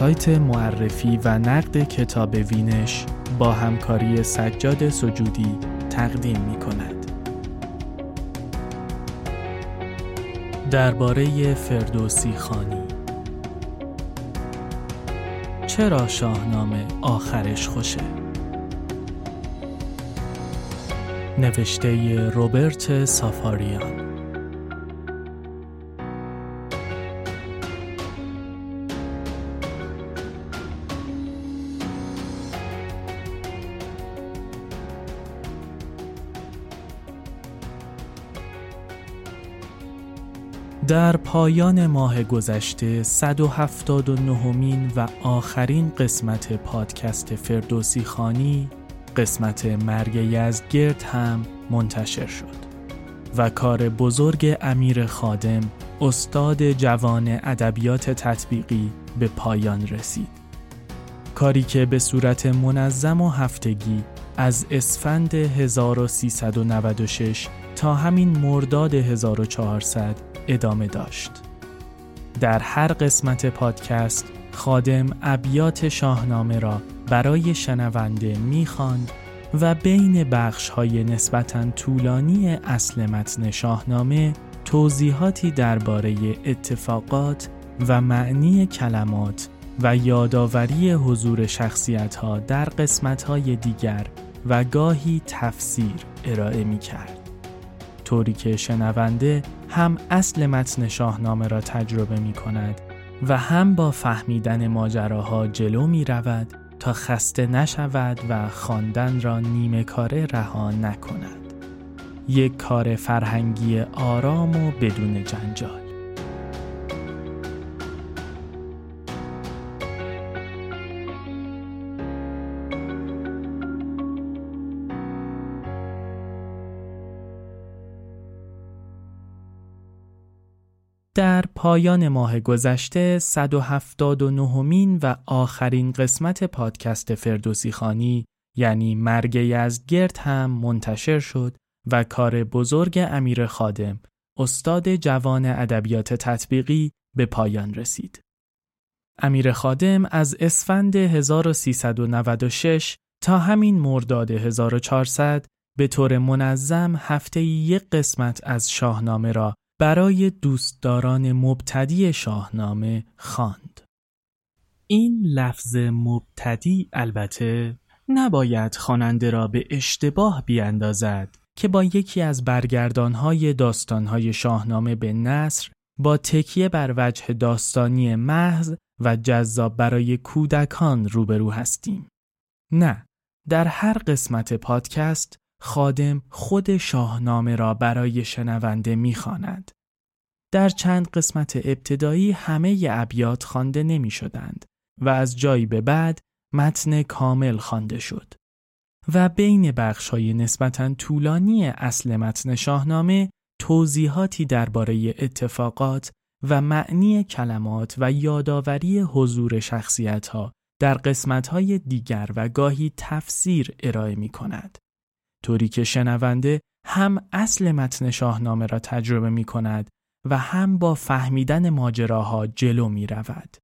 سایت معرفی و نقد کتاب وینش با همکاری سجاد سجودی تقدیم می کند. درباره فردوسی خانی چرا شاهنامه آخرش خوشه؟ نوشته روبرت سافاریان در پایان ماه گذشته 179 مین و آخرین قسمت پادکست فردوسی خانی قسمت مرگ یزدگرد هم منتشر شد و کار بزرگ امیر خادم استاد جوان ادبیات تطبیقی به پایان رسید. کاری که به صورت منظم و هفتگی از اسفند 1396 تا همین مرداد 1400 ادامه داشت. در هر قسمت پادکست خادم ابیات شاهنامه را برای شنونده می‌خواند و بین بخش های نسبتاً طولانی اصل متن شاهنامه توضیحاتی درباره اتفاقات و معنی کلمات و یادآوری حضور شخصیت ها در قسمت های دیگر و گاهی تفسیر ارائه می کرد. طوری که شنونده هم اصل متن شاهنامه را تجربه می کند و هم با فهمیدن ماجراها جلو می رود تا خسته نشود و خواندن را نیمه کاره رها نکند. یک کار فرهنگی آرام و بدون جنجال. پایان ماه گذشته 179 مین و آخرین قسمت پادکست فردوسی خانی یعنی مرگ گرد هم منتشر شد و کار بزرگ امیر خادم استاد جوان ادبیات تطبیقی به پایان رسید. امیر خادم از اسفند 1396 تا همین مرداد 1400 به طور منظم هفته یک قسمت از شاهنامه را برای دوستداران مبتدی شاهنامه خواند. این لفظ مبتدی البته نباید خواننده را به اشتباه بیاندازد که با یکی از برگردانهای داستانهای شاهنامه به نصر با تکیه بر وجه داستانی محض و جذاب برای کودکان روبرو هستیم. نه، در هر قسمت پادکست خادم خود شاهنامه را برای شنونده می‌خواند. در چند قسمت ابتدایی همه ابیات خوانده نمی شدند و از جایی به بعد متن کامل خوانده شد. و بین بخش های نسبتا طولانی اصل متن شاهنامه توضیحاتی درباره اتفاقات و معنی کلمات و یادآوری حضور شخصیت ها در قسمت های دیگر و گاهی تفسیر ارائه می کند. طوری که شنونده هم اصل متن شاهنامه را تجربه می کند و هم با فهمیدن ماجراها جلو می رود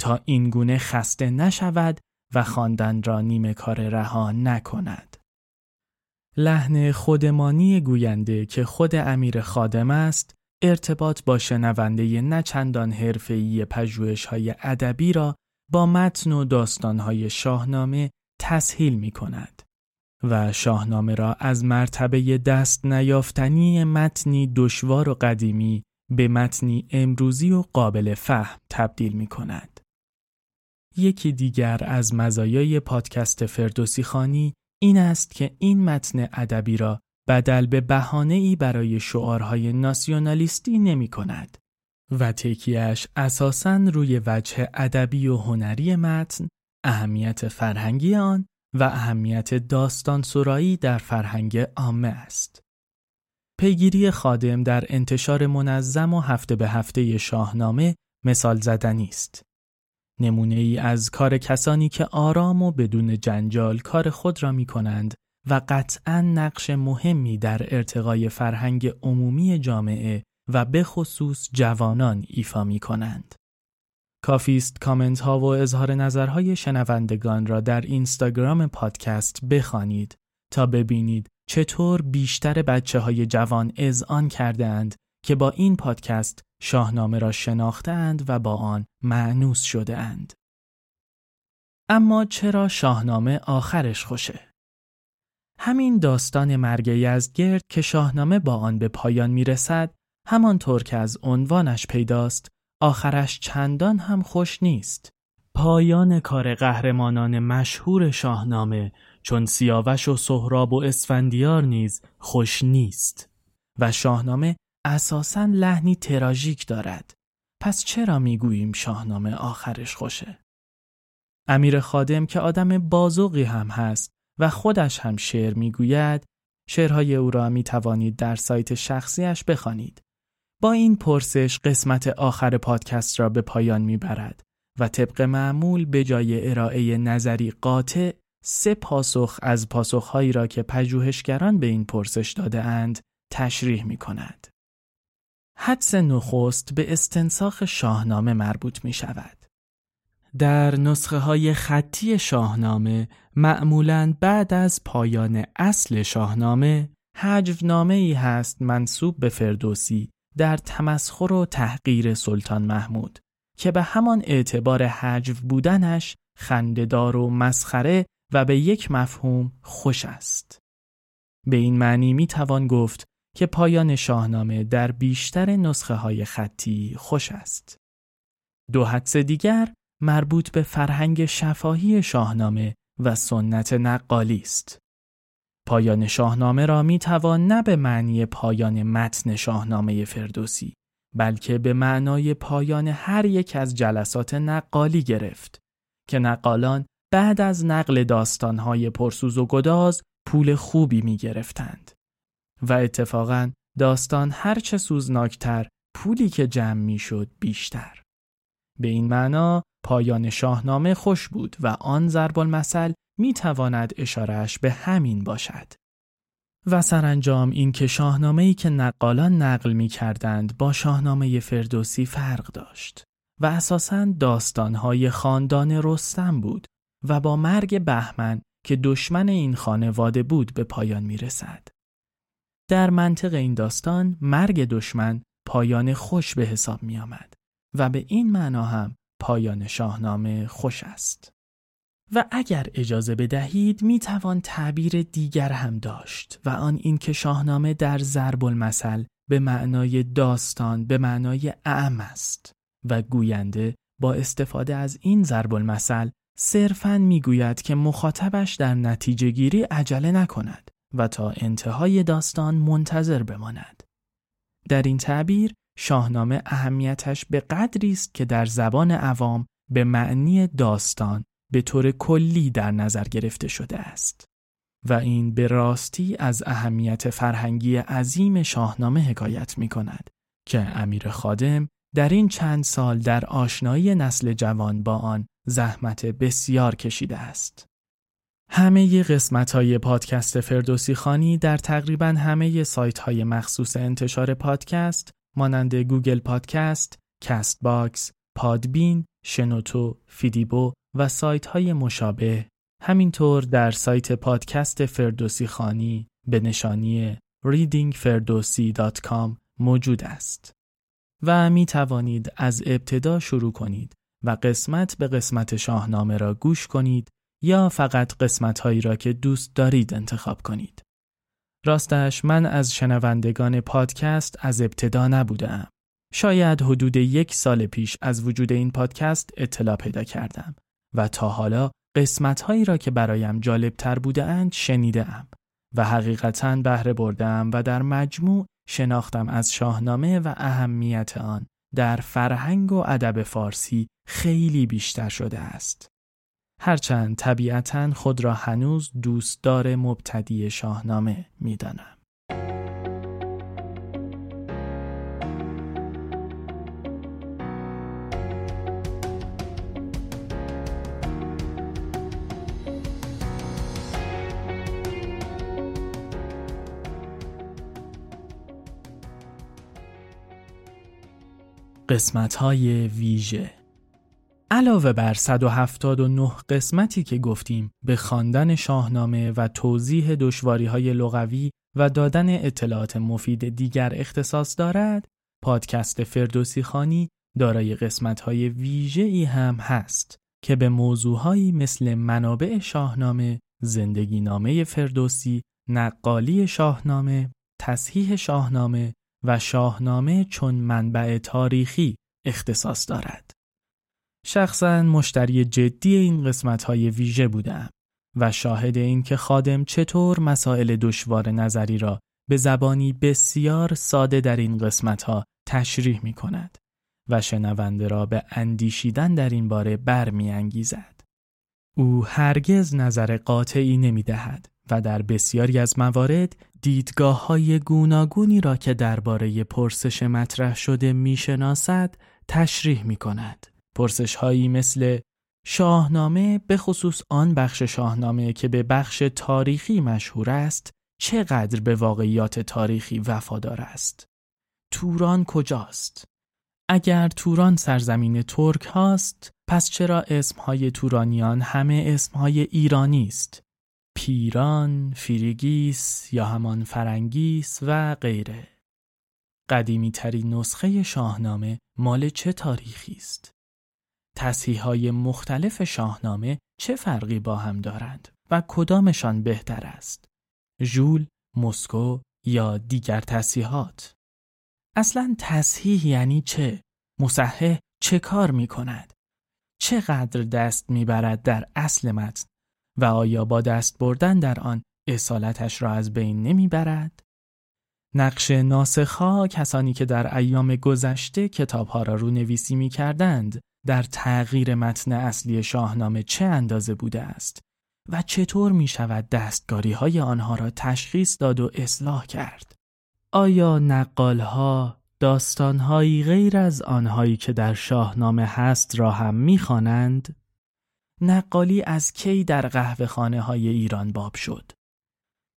تا اینگونه خسته نشود و خواندن را نیمه کار رها نکند. لحن خودمانی گوینده که خود امیر خادم است ارتباط با شنونده نچندان حرفه‌ای پژوهش‌های ادبی را با متن و داستانهای شاهنامه تسهیل می کند. و شاهنامه را از مرتبه دست نیافتنی متنی دشوار و قدیمی به متنی امروزی و قابل فهم تبدیل می کند. یکی دیگر از مزایای پادکست فردوسی خانی این است که این متن ادبی را بدل به بهانه ای برای شعارهای ناسیونالیستی نمی کند و تکیهش اساساً روی وجه ادبی و هنری متن، اهمیت فرهنگی آن و اهمیت داستان سرایی در فرهنگ عامه است. پیگیری خادم در انتشار منظم و هفته به هفته شاهنامه مثال زدنی است. نمونه ای از کار کسانی که آرام و بدون جنجال کار خود را می کنند و قطعا نقش مهمی در ارتقای فرهنگ عمومی جامعه و به خصوص جوانان ایفا می کنند. کافیست کامنت ها و اظهار نظرهای شنوندگان را در اینستاگرام پادکست بخوانید تا ببینید چطور بیشتر بچه های جوان اذعان کرده اند که با این پادکست شاهنامه را شناختند و با آن مأنوس شده اند. اما چرا شاهنامه آخرش خوشه؟ همین داستان مرگ یزدگرد که شاهنامه با آن به پایان می‌رسد همانطور که از عنوانش پیداست آخرش چندان هم خوش نیست. پایان کار قهرمانان مشهور شاهنامه چون سیاوش و سهراب و اسفندیار نیز خوش نیست و شاهنامه اساساً لحنی تراژیک دارد. پس چرا می‌گوییم شاهنامه آخرش خوشه؟ امیر خادم که آدم بازوقی هم هست و خودش هم شعر می‌گوید شعرهای او را می توانید در سایت شخصیش بخوانید. با این پرسش قسمت آخر پادکست را به پایان می‌برد و طبق معمول به جای ارائه نظری قاطع سه پاسخ از پاسخهایی را که پژوهشگران به این پرسش داده اند تشریح می کند. حدس نخست به استنساخ شاهنامه مربوط می شود. در نسخه های خطی شاهنامه معمولا بعد از پایان اصل شاهنامه حجونامه ای هست منصوب به فردوسی در تمسخر و تحقیر سلطان محمود که به همان اعتبار حجو بودنش خندهدار و مسخره و به یک مفهوم خوش است. به این معنی می توان گفت که پایان شاهنامه در بیشتر نسخه های خطی خوش است. دو حدس دیگر مربوط به فرهنگ شفاهی شاهنامه و سنت نقالی است. پایان شاهنامه را می توان نه به معنی پایان متن شاهنامه فردوسی بلکه به معنای پایان هر یک از جلسات نقالی گرفت که نقالان بعد از نقل داستانهای پرسوز و گداز پول خوبی می گرفتند. و اتفاقا داستان هرچه سوزناکتر پولی که جمع می شد بیشتر. به این معنا پایان شاهنامه خوش بود و آن ضرب المثل می تواند اشارش به همین باشد. و سرانجام این که شاهنامه ای که نقالان نقل می کردند با شاهنامه فردوسی فرق داشت و اساساً داستانهای خاندان رستم بود و با مرگ بهمن که دشمن این خانواده بود به پایان می رسد. در منطق این داستان مرگ دشمن پایان خوش به حساب می آمد و به این معنا هم پایان شاهنامه خوش است. و اگر اجازه بدهید می توان تعبیر دیگر هم داشت و آن این که شاهنامه در ضرب المثل به معنای داستان به معنای اعم است و گوینده با استفاده از این ضرب المثل صرفاً می‌گوید که مخاطبش در نتیجه گیری عجله نکند و تا انتهای داستان منتظر بماند. در این تعبیر شاهنامه اهمیتش به قدری است که در زبان عوام به معنی داستان به طور کلی در نظر گرفته شده است و این به راستی از اهمیت فرهنگی عظیم شاهنامه حکایت می کند که امیر خادم در این چند سال در آشنایی نسل جوان با آن زحمت بسیار کشیده است. همه قسمت های پادکست فردوسی خانی در تقریبا همه سایت های مخصوص انتشار پادکست مانند گوگل پادکست، کست باکس، پادبین، شنوتو، فیدیبو و سایت های مشابه همینطور در سایت پادکست فردوسی خوانی به نشانی readingferdowsi.com موجود است و می توانید از ابتدا شروع کنید و قسمت به قسمت شاهنامه را گوش کنید یا فقط قسمت هایی را که دوست دارید انتخاب کنید. راستش من از شنوندگان پادکست از ابتدا نبودم. شاید حدود یک سال پیش از وجود این پادکست اطلاع پیدا کردم و تا حالا قسمت هایی را که برایم جالب تر بوده اند شنیده ام و حقیقتا بهره بردم و در مجموع شناختم از شاهنامه و اهمیت آن در فرهنگ و ادب فارسی خیلی بیشتر شده است. هرچند طبیعتا خود را هنوز دوستدار مبتدی شاهنامه می‌دانم. قسمت های ویژه. علاوه بر 179 قسمتی که گفتیم به خواندن شاهنامه و توضیح دشواری های لغوی و دادن اطلاعات مفید دیگر اختصاص دارد، پادکست فردوسی خانی دارای قسمت های ویژه ای هم هست که به موضوعهایی مثل منابع شاهنامه، زندگی نامه فردوسی، نقالی شاهنامه، تصحیح شاهنامه و شاهنامه چون منبع تاریخی اختصاص دارد. شخصا مشتری جدی این قسمت های ویژه بودم و شاهد این که خادم چطور مسائل دشوار نظری را به زبانی بسیار ساده در این قسمت ها تشریح می کند و شنونده را به اندیشیدن در این باره برمیانگیزد. او هرگز نظر قاطعی نمی دهد و در بسیاری از موارد دیدگاه های گوناگونی را که درباره پرسش مطرح شده می‌شناسد تشریح می کند. پرسش هایی مثل شاهنامه به خصوص آن بخش شاهنامه که به بخش تاریخی مشهور است چقدر به واقعیات تاریخی وفادار است؟ توران کجاست؟ اگر توران سرزمین ترک هاست پس چرا اسمهای تورانیان همه اسمهای ایرانی است؟ پیران، فریگیس یا همان فرنگیس و غیره. قدیمی ترین نسخه شاهنامه مال چه تاریخی است؟ تصحیح های مختلف شاهنامه چه فرقی با هم دارند و کدامشان بهتر است؟ ژول، مسکو یا دیگر تصحیحات؟ اصلا تصحیح یعنی چه؟ مصحح چه کار می کند؟ چقدر دست می‌برد در اصل متن و آیا با دست بردن در آن اصالتش را از بین نمی‌برد؟ نقش ناسخها کسانی که در ایام گذشته کتابها را نویسی می کردند در تغییر متن اصلی شاهنامه چه اندازه بوده است و چطور می شود دستگاری های آنها را تشخیص داد و اصلاح کرد؟ آیا نقالها داستانهایی غیر از آنهایی که در شاهنامه هست را هم می‌خوانند؟ نقالی از کی در قهوه خانه های ایران باب شد؟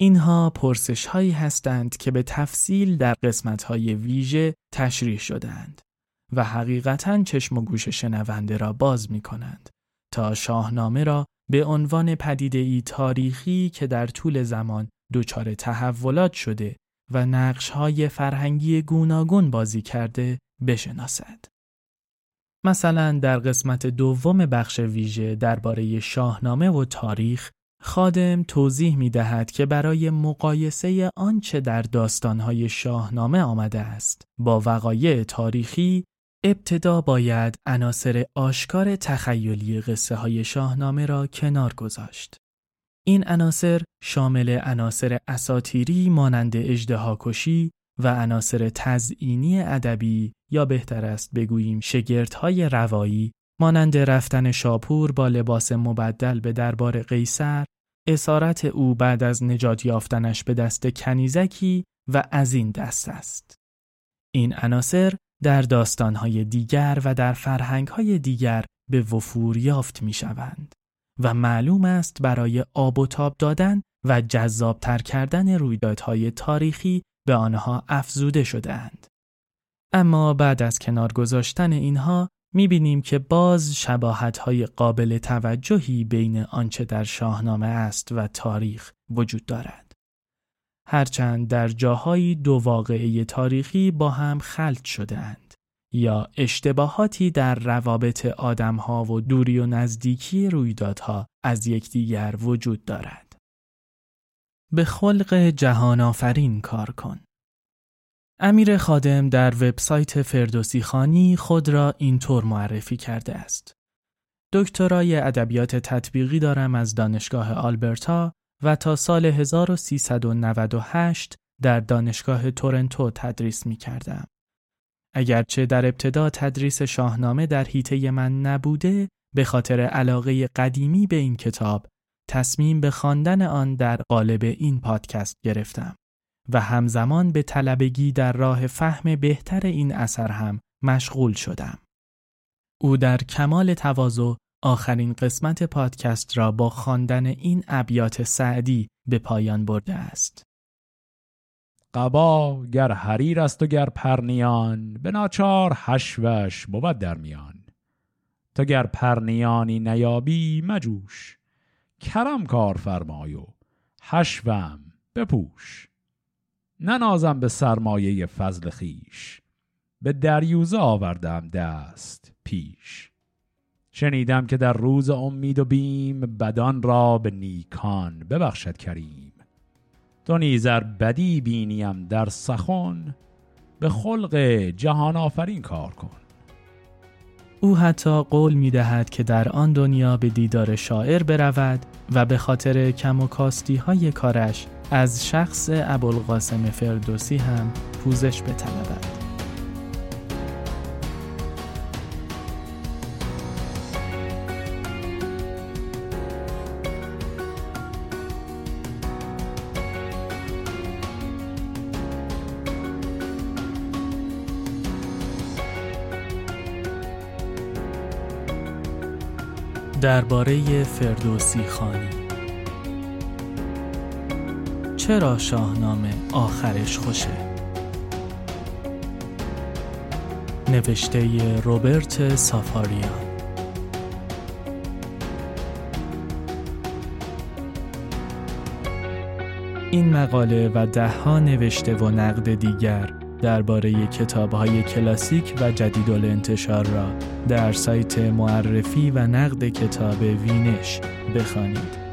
اینها پرسش هایی هستند که به تفصیل در قسمت های ویژه تشریح شدند و حقیقتا چشم و گوش شنونده را باز می کنند تا شاهنامه را به عنوان پدیده ای تاریخی که در طول زمان دچار تحولات شده و نقش های فرهنگی گوناگون بازی کرده بشناسد. مثلا در قسمت دوم بخش ویژه درباره شاهنامه و تاریخ خادم توضیح می دهد که برای مقایسه آنچه در داستانهای شاهنامه آمده است با وقایع تاریخی ابتدا باید عناصر آشکار تخیلی قصه های شاهنامه را کنار گذاشت. این عناصر شامل عناصر اساتیری مانند اجدهاکشی و عناصر تزئینی ادبی یا بهتر است بگوییم شگردهای روایی مانند رفتن شاپور با لباس مبدل به دربار قیصر اسارت او بعد از نجات یافتنش به دست کنیزکی و از این دست است. این عناصر در داستانهای دیگر و در فرهنگهای دیگر به وفور یافت می شوند. و معلوم است برای آب و تاب دادن و جذابتر کردن رویدادهای تاریخی به آنها افزوده شدهاند. اما بعد از کنار گذاشتن اینها می‌بینیم که باز شباهتهای قابل توجهی بین آنچه در شاهنامه است و تاریخ وجود دارد. هرچند در جاهایی دو واقعه تاریخی با هم خلط شدهاند. یا اشتباهاتی در روابط آدمها و دوری و نزدیکی رویدادها از یکدیگر وجود دارد. به خلق جهان آفرین کار کن. امیر خادم در وبسایت فردوسی خانی خود را اینطور معرفی کرده است. دکترای ادبیات تطبیقی دارم از دانشگاه آلبرتا و تا سال 1398 در دانشگاه تورنتو تدریس می کردم. اگرچه در ابتدا تدریس شاهنامه در حیطه من نبوده به خاطر علاقه قدیمی به این کتاب تصمیم به خواندن آن در قالب این پادکست گرفتم و همزمان به طلبگی در راه فهم بهتر این اثر هم مشغول شدم. او در کمال تواضع آخرین قسمت پادکست را با خواندن این ابیات سعدی به پایان برده است. قبا گر حریر است و گر پرنیان به ناچار حشوش بود در میان. تو گر پرنیانی نیابی مجوش. کرم کار فرمای و حشوم بپوش. ننازم به سرمایه فضل خیش. به دریوزه آوردم دست پیش. شنیدم که در روز امید و بیم بدان را به نیکان ببخشد کریم. تو نیزر بدی بینیم در سخن به خلق جهان آفرین کار کن او حتی قول می دهد که در آن دنیا به دیدار شاعر برود و به خاطر کم و کاستی های کارش از شخص ابوالقاسم فردوسی هم پوزش بطلبد. درباره فردوسی خانی. چرا شاهنامه آخرش خوشه؟ نوشته روبرت سافاریان. این مقاله و دهها نوشته و نقد دیگر درباره کتابهای کلاسیک و جدید انتشار را در سایت معرفی و نقد کتاب وینش بخوانید.